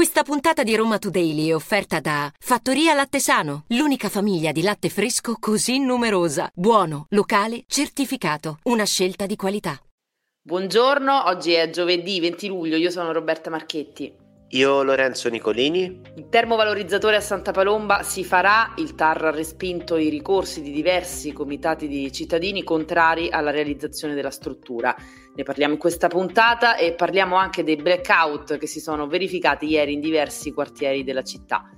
Questa puntata di Roma Today è offerta da Fattoria Latte Sano, l'unica famiglia di latte fresco così numerosa. Buono, locale, certificato. Una scelta di qualità. Buongiorno, oggi è giovedì 20 luglio, io sono Roberta Marchetti. Io Lorenzo Nicolini. Il termovalorizzatore a Santa Palomba si farà, il TAR ha respinto i ricorsi di diversi comitati di cittadini contrari alla realizzazione della struttura. Ne parliamo in questa puntata e parliamo anche dei blackout che si sono verificati ieri in diversi quartieri della città.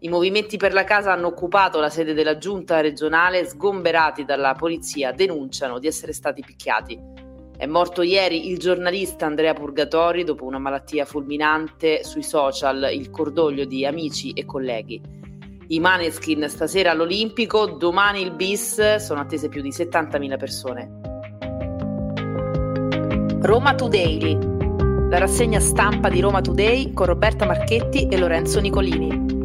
I movimenti per la casa hanno occupato la sede della giunta regionale, sgomberati dalla polizia, denunciano di essere stati picchiati. È morto ieri il giornalista Andrea Purgatori dopo una malattia fulminante sui social, il cordoglio di amici e colleghi. I Maneskin stasera all'Olimpico, domani il bis, sono attese più di 70.000 persone. Roma Today, la rassegna stampa di Roma Today con Roberta Marchetti e Lorenzo Nicolini.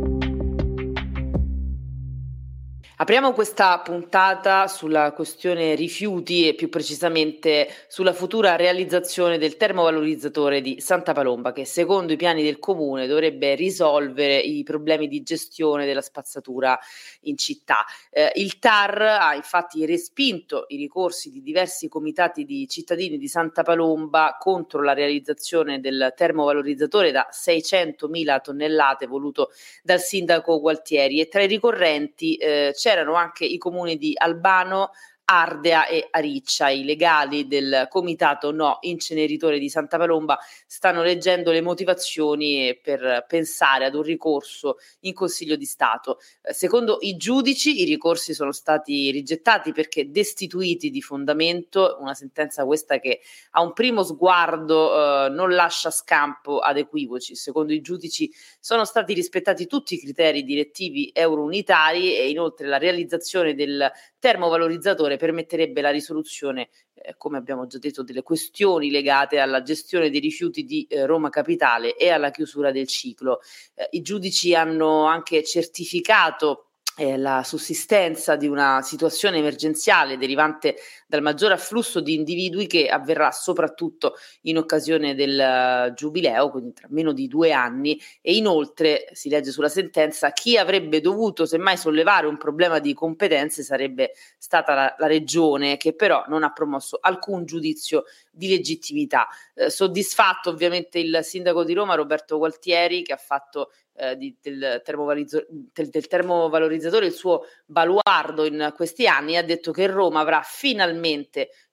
Apriamo questa puntata sulla questione rifiuti e più precisamente sulla futura realizzazione del termovalorizzatore di Santa Palomba che secondo i piani del comune dovrebbe risolvere i problemi di gestione della spazzatura in città. Eh, il TAR ha infatti respinto i ricorsi di diversi comitati di cittadini di Santa Palomba contro la realizzazione del termovalorizzatore da 600.000 tonnellate voluto dal sindaco Gualtieri e tra i ricorrenti eh, c'è c'erano anche i comuni di Albano, Ardea e Ariccia. I legali del comitato no inceneritore di Santa Palomba stanno leggendo le motivazioni per pensare ad un ricorso in Consiglio di Stato. Eh, secondo i giudici i ricorsi sono stati rigettati perché destituiti di fondamento, una sentenza questa che a un primo sguardo eh, non lascia scampo ad equivoci. Secondo i giudici sono stati rispettati tutti i criteri direttivi euro-unitari e inoltre la realizzazione del termovalorizzatore permetterebbe la risoluzione, eh, come abbiamo già detto, delle questioni legate alla gestione dei rifiuti di eh, Roma Capitale e alla chiusura del ciclo. Eh, I giudici hanno anche certificato eh, la sussistenza di una situazione emergenziale derivante dal maggior afflusso di individui che avverrà soprattutto in occasione del uh, giubileo, quindi tra meno di due anni, e inoltre si legge sulla sentenza chi avrebbe dovuto semmai sollevare un problema di competenze sarebbe stata la, la regione che però non ha promosso alcun giudizio di legittimità. Eh, soddisfatto ovviamente il sindaco di Roma Roberto Gualtieri che ha fatto eh, di, del, del, del, termovalorizzatore il suo baluardo in questi anni, ha detto che Roma avrà finalmente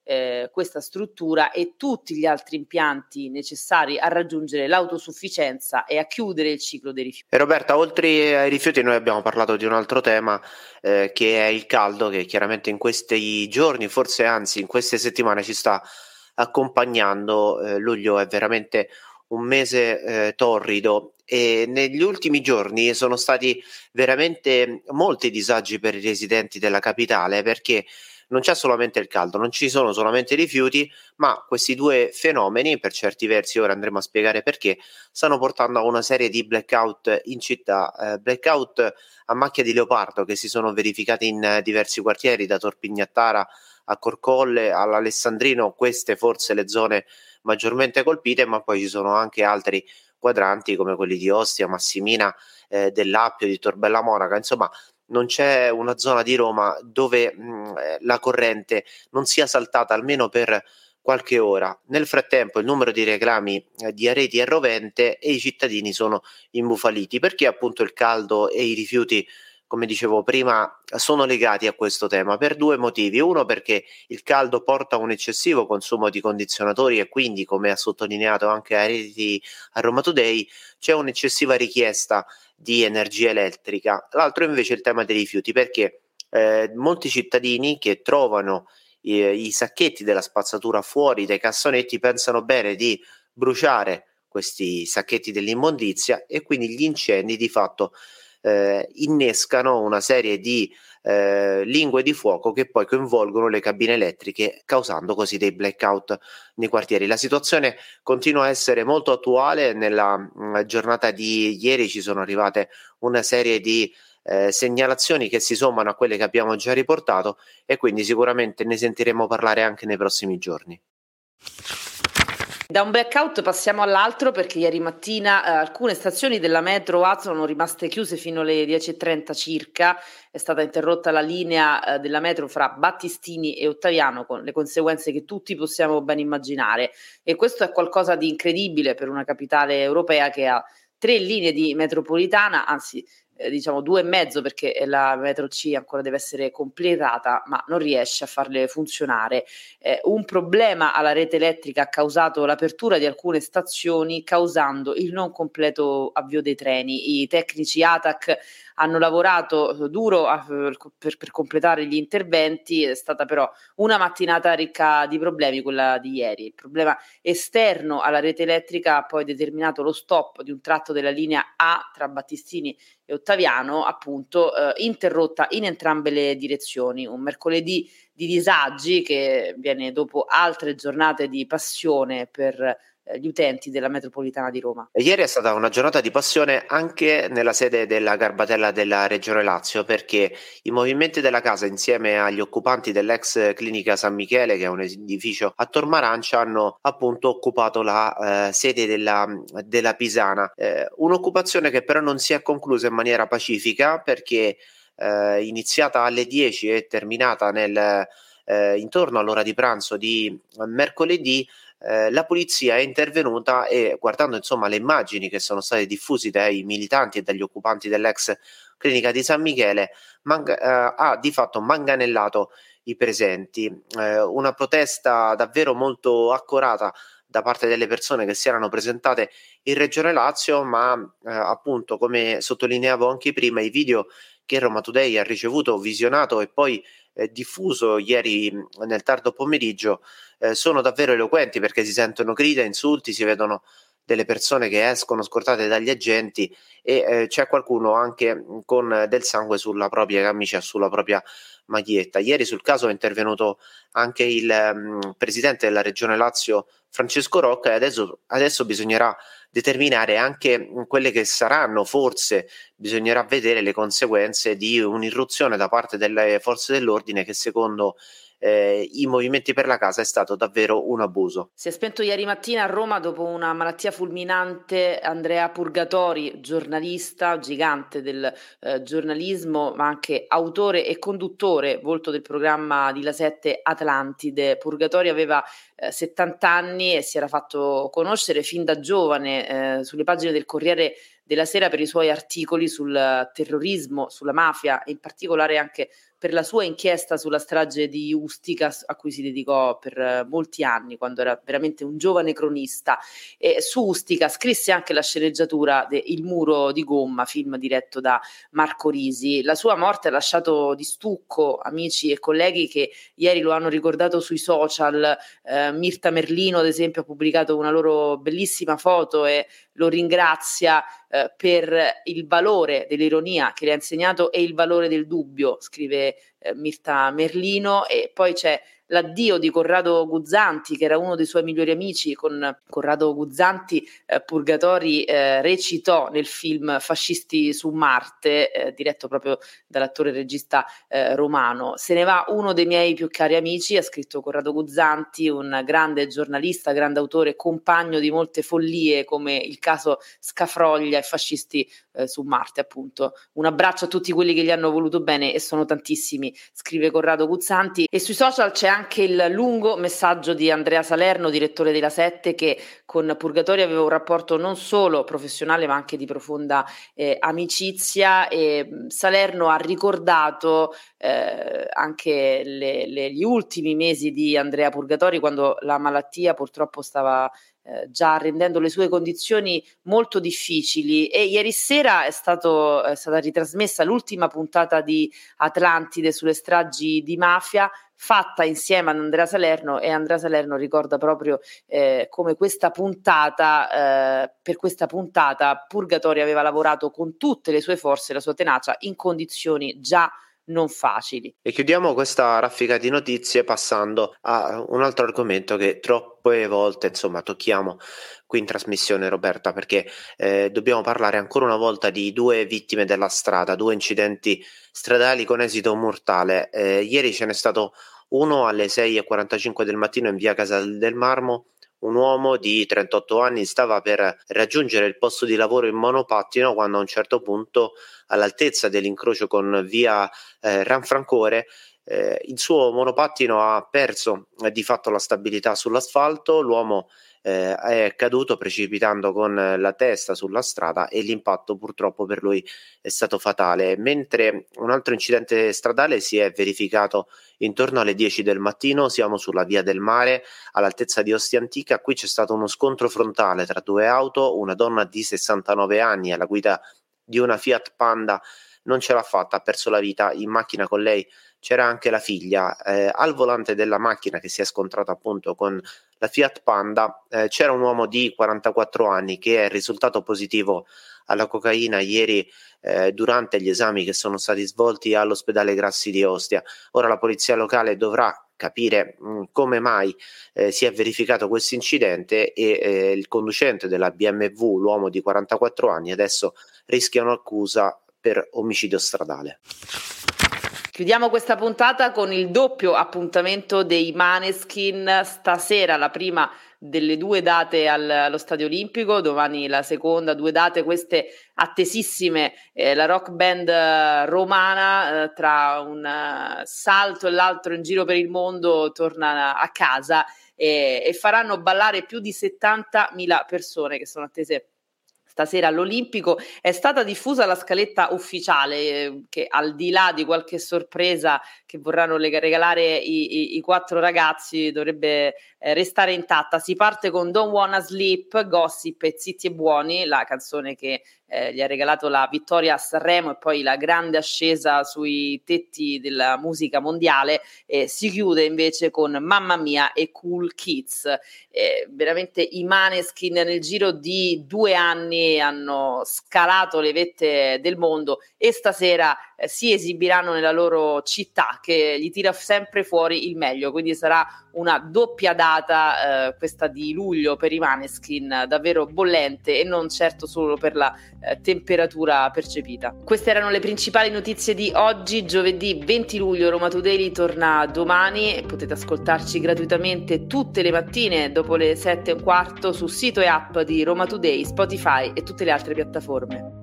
eh, questa struttura e tutti gli altri impianti necessari a raggiungere l'autosufficienza e a chiudere il ciclo dei rifiuti. E Roberta, oltre ai rifiuti noi abbiamo parlato di un altro tema eh, che è il caldo che chiaramente in questi giorni, forse anzi in queste settimane ci sta accompagnando. Eh, luglio è veramente un mese eh, torrido e negli ultimi giorni sono stati veramente molti disagi per i residenti della capitale perché non c'è solamente il caldo, non ci sono solamente i rifiuti, ma questi due fenomeni, per certi versi, ora andremo a spiegare perché, stanno portando a una serie di blackout in città, eh, blackout a macchia di leopardo che si sono verificati in eh, diversi quartieri, da Torpignattara a Corcolle all'Alessandrino, queste forse le zone maggiormente colpite, ma poi ci sono anche altri quadranti come quelli di Ostia, Massimina, eh, dell'Appio, di Torbella Monaca, insomma non c'è una zona di Roma dove mh, mm, eh, la corrente non sia saltata almeno per qualche ora. Nel frattempo il numero di reclami eh, di Areti è rovente e i cittadini sono imbufaliti perché appunto il caldo e i rifiuti come dicevo prima, sono legati a questo tema per due motivi. Uno perché il caldo porta a un eccessivo consumo di condizionatori e quindi, come ha sottolineato anche a Reti a Roma Today, c'è un'eccessiva richiesta di energia elettrica. L'altro invece è il tema dei rifiuti perché eh, molti cittadini che trovano eh, i sacchetti della spazzatura fuori dai cassonetti pensano bene di bruciare questi sacchetti dell'immondizia e quindi gli incendi di fatto eh, innescano una serie di eh, lingue di fuoco che poi coinvolgono le cabine elettriche, causando così dei blackout nei quartieri. La situazione continua a essere molto attuale. Nella mh, mm, giornata di ieri ci sono arrivate una serie di eh, segnalazioni che si sommano a quelle che abbiamo già riportato e quindi sicuramente ne sentiremo parlare anche nei prossimi giorni. Da un blackout passiamo all'altro perché ieri mattina eh, alcune stazioni della metro A sono rimaste chiuse fino alle 10.30 circa. È stata interrotta la linea eh, della metro fra Battistini e Ottaviano con le conseguenze che tutti possiamo ben immaginare. E questo è qualcosa di incredibile per una capitale europea che ha tre linee di metropolitana, anzi eh, diciamo due e mezzo perché la metro C ancora deve essere completata, ma non riesce a farle funzionare. Eh, un problema alla rete elettrica ha causato l'apertura di alcune stazioni, causando il non completo avvio dei treni. I tecnici ATAC hanno lavorato duro a, per, per, completare gli interventi, è stata però una mattinata ricca di problemi quella di ieri. Il problema esterno alla rete elettrica ha poi determinato lo stop di un tratto della linea A tra Battistini e Ottaviano, appunto eh, interrotta in entrambe le direzioni. Un mercoledì di disagi che viene dopo altre giornate di passione per gli utenti della metropolitana di Roma. Ieri è stata una giornata di passione anche nella sede della Garbatella della Regione Lazio perché i movimenti della casa insieme agli occupanti dell'ex clinica San Michele che è un edificio a Tormarancia hanno appunto occupato la eh, sede della, della Pisana. Eh, un'occupazione che però non si è conclusa in maniera pacifica perché eh, iniziata alle 10 e terminata nel, eh, intorno all'ora di pranzo di mercoledì eh, la polizia è intervenuta e guardando insomma le immagini che sono state diffuse dai militanti e dagli occupanti dell'ex clinica di San Michele man- eh, ha di fatto manganellato i presenti. Eh, una protesta davvero molto accorata da parte delle persone che si erano presentate in Regione Lazio, ma eh, appunto come sottolineavo anche prima, i video che Roma Today ha ricevuto, visionato e poi eh, diffuso ieri nel tardo pomeriggio eh, sono davvero eloquenti perché si sentono grida, insulti, si vedono delle persone che escono scortate dagli agenti e eh, c'è qualcuno anche con del sangue sulla propria camicia, sulla propria maglietta. Ieri sul caso è intervenuto anche il um, presidente della regione Lazio Francesco Rocca e adesso, adesso bisognerà determinare anche quelle che saranno, forse bisognerà vedere le conseguenze di un'irruzione da parte delle forze dell'ordine che secondo eh, i movimenti per la casa è stato davvero un abuso. Si è spento ieri mattina a Roma dopo una malattia fulminante Andrea Purgatori, giornalista, gigante del eh, giornalismo, ma anche autore e conduttore, volto del programma di La 7 Atlantide. Purgatori aveva eh, 70 anni e si era fatto conoscere fin da giovane eh, sulle pagine del Corriere della Sera per i suoi articoli sul terrorismo, sulla mafia e in particolare anche per la sua inchiesta sulla strage di Ustica, a cui si dedicò per eh, molti anni, quando era veramente un giovane cronista. E su Ustica scrisse anche la sceneggiatura de Il muro di gomma, film diretto da Marco Risi. La sua morte ha lasciato di stucco amici e colleghi che ieri lo hanno ricordato sui social. Eh, Mirta Merlino, ad esempio, ha pubblicato una loro bellissima foto e lo ringrazia eh, per il valore dell'ironia che le ha insegnato e il valore del dubbio, scrive eh, Mirta Merlino, e poi c'è l'addio di Corrado Guzzanti, che era uno dei suoi migliori amici. Con Corrado Guzzanti, eh, Purgatori eh, recitò nel film Fascisti su Marte, eh, diretto proprio dall'attore regista eh, romano. Se ne va uno dei miei più cari amici, ha scritto Corrado Guzzanti, un grande giornalista, grande autore, compagno di molte follie come il caso Scafroglia e Fascisti eh, su Marte, appunto. Un abbraccio a tutti quelli che gli hanno voluto bene e sono tantissimi, scrive Corrado Guzzanti. E sui social c'è anche il lungo messaggio di Andrea Salerno, direttore della Sette, che con Purgatorio aveva un rapporto non solo professionale ma anche di profonda eh, amicizia. E Salerno ha ricordato eh, anche le, le, gli ultimi mesi di Andrea Purgatori quando la malattia purtroppo stava eh, già rendendo le sue condizioni molto difficili. E ieri sera è, stato, è stata ritrasmessa l'ultima puntata di Atlantide sulle stragi di mafia fatta insieme ad Andrea Salerno e Andrea Salerno ricorda proprio eh, come questa puntata, eh, per questa puntata Purgatorio aveva lavorato con tutte le sue forze, la sua tenacia in condizioni già non facili. E chiudiamo questa raffica di notizie passando a un altro argomento che troppe volte insomma tocchiamo qui in trasmissione Roberta perché eh, dobbiamo parlare ancora una volta di due vittime della strada, due incidenti stradali con esito mortale. Eh, ieri ce n'è stato uno alle 6.45 del mattino in via Casal del Marmo, un uomo di 38 anni stava per raggiungere il posto di lavoro in monopattino quando a un certo punto all'altezza dell'incrocio con via eh, Ranfrancore eh, il suo monopattino ha perso eh, di fatto la stabilità sull'asfalto, l'uomo eh, è caduto precipitando con la testa sulla strada e l'impatto purtroppo per lui è stato fatale. Mentre un altro incidente stradale si è verificato intorno alle 10 del mattino, siamo sulla via del mare all'altezza di Ostia Antica, qui c'è stato uno scontro frontale tra due auto, una donna di 69 anni alla guida di una Fiat Panda non ce l'ha fatta, ha perso la vita in macchina con lei c'era anche la figlia eh, al volante della macchina che si è scontrata appunto con la Fiat Panda eh, c'era un uomo di 44 anni che è risultato positivo alla cocaina ieri eh, durante gli esami che sono stati svolti all'ospedale Grassi di Ostia. Ora la polizia locale dovrà capire mh, mm, come mai eh, si è verificato questo incidente e eh, il conducente della BMW, l'uomo di 44 anni, adesso rischia un'accusa per omicidio stradale. Chiudiamo questa puntata con il doppio appuntamento dei Maneskin stasera, la prima delle due date al, allo Stadio Olimpico, domani la seconda, due date queste attesissime, eh, la rock band romana eh, tra un uh, salto e l'altro in giro per il mondo torna a casa e, e faranno ballare più di 70.000 persone che sono attese stasera all'Olimpico. È stata diffusa la scaletta ufficiale eh, che al di là di qualche sorpresa che vorranno regalare i, i, i quattro ragazzi dovrebbe eh, restare intatta. Si parte con Don't Wanna Sleep, Gossip e Zitti e Buoni, la canzone che eh, gli ha regalato la vittoria a Sanremo e poi la grande ascesa sui tetti della musica mondiale. Eh, si chiude invece con Mamma Mia e Cool Kids. Eh, veramente i Maneskin nel giro di due anni hanno scalato le vette del mondo e stasera eh, si esibiranno nella loro città che gli tira sempre fuori il meglio, quindi sarà una doppia data eh, questa di luglio per i Maneskin davvero bollente e non certo solo per la eh, temperatura percepita. Queste erano le principali notizie di oggi, giovedì 20 luglio Roma Today torna domani potete ascoltarci gratuitamente tutte le mattine dopo le 7 e un quarto sul sito e app di Roma Today, Spotify e tutte le altre piattaforme.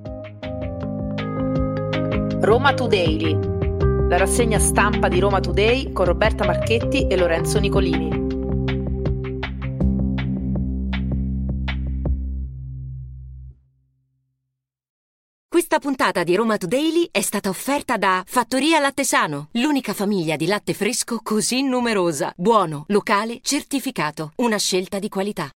Roma Today, la rassegna stampa di Roma Today con Roberta Marchetti e Lorenzo Nicolini. Questa puntata di Roma Today è stata offerta da Fattoria Latte Sano, l'unica famiglia di latte fresco così numerosa, buono, locale, certificato, una scelta di qualità.